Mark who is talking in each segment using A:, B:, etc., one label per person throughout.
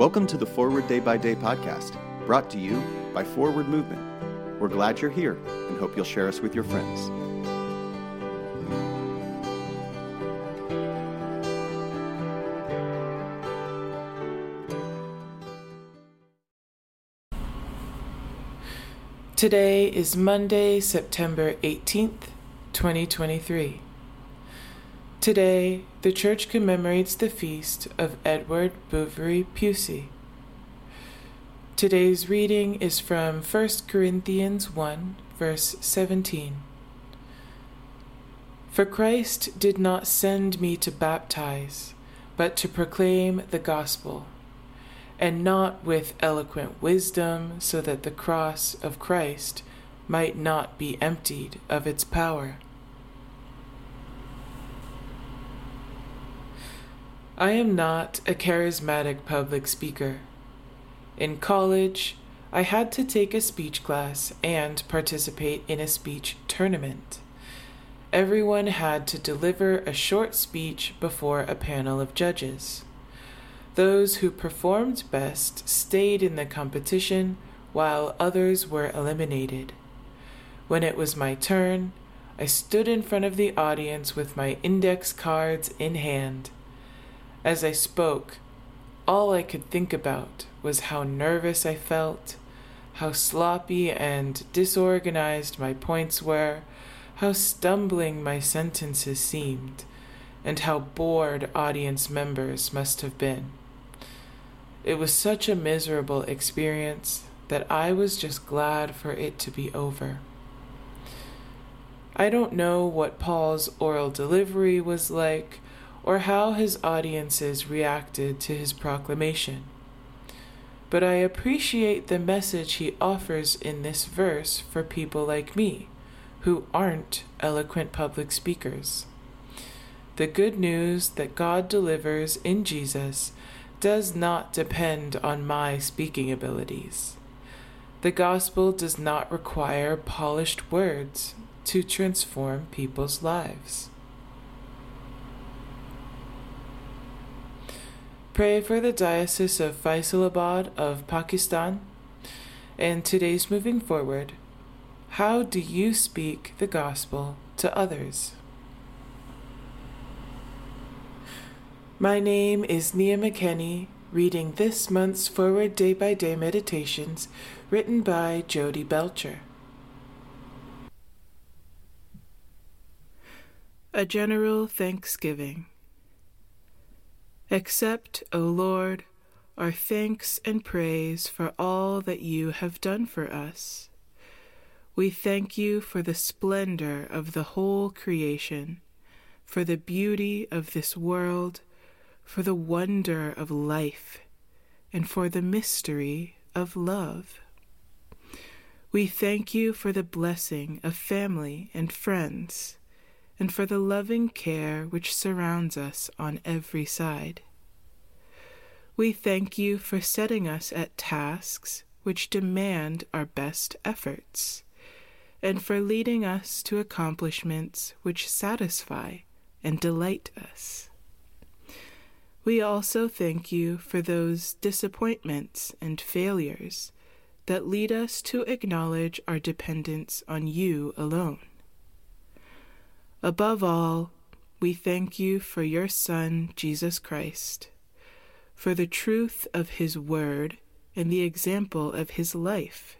A: Welcome to the Forward Day by Day podcast, brought to you by Forward Movement. We're glad you're here and hope you'll share us with your friends.
B: Today is Monday, September 18th, 2023. Today, the Church commemorates the feast of Edward Bouverie Pusey. Today's reading is from 1 Corinthians 1, verse 17. For Christ did not send me to baptize, but to proclaim the gospel and not with eloquent wisdom, so that the cross of Christ might not be emptied of its power. I am not a charismatic public speaker. In college, I had to take a speech class and participate in a speech tournament. Everyone had to deliver a short speech before a panel of judges. Those who performed best stayed in the competition while others were eliminated. When it was my turn, I stood in front of the audience with my index cards in hand. As I spoke, all I could think about was how nervous I felt, how sloppy and disorganized my points were, how stumbling my sentences seemed, and how bored audience members must have been. It was such a miserable experience that I was just glad for it to be over. I don't know what Paul's oral delivery was like or how his audiences reacted to his proclamation. But I appreciate the message he offers in this verse for people like me, who aren't eloquent public speakers. The good news that God delivers in Jesus does not depend on my speaking abilities. The gospel does not require polished words to transform people's lives. Pray for the Diocese of Faisalabad of Pakistan. And today's moving forward, how do you speak the gospel to others? My name is Nia McKenney, reading this month's Forward Day by Day Meditations written by Jodi Belcher. A General Thanksgiving. Accept, O Lord, our thanks and praise for all that you have done for us. We thank you for the splendor of the whole creation, for the beauty of this world for the wonder of life, and for the mystery of love. We thank you for the blessing of family and friends, and for the loving care which surrounds us on every side. We thank you for setting us at tasks which demand our best efforts, and for leading us to accomplishments which satisfy and delight us. We also thank you for those disappointments and failures that lead us to acknowledge our dependence on you alone. Above all, we thank you for your Son, Jesus Christ, for the truth of his word and the example of his life,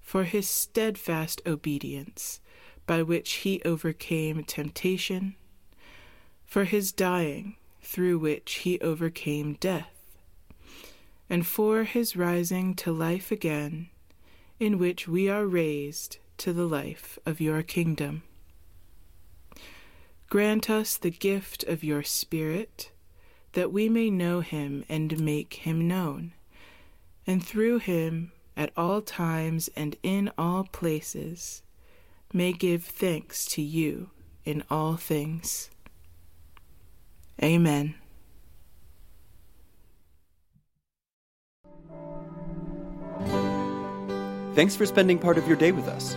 B: for his steadfast obedience by which he overcame temptation, for his dying through which he overcame death, and for his rising to life again, in which we are raised to the life of your kingdom. Grant us the gift of your Spirit, that we may know him and make him known, and through him, at all times and in all places, may give thanks to you in all things. Amen.
A: Thanks for spending part of your day with us.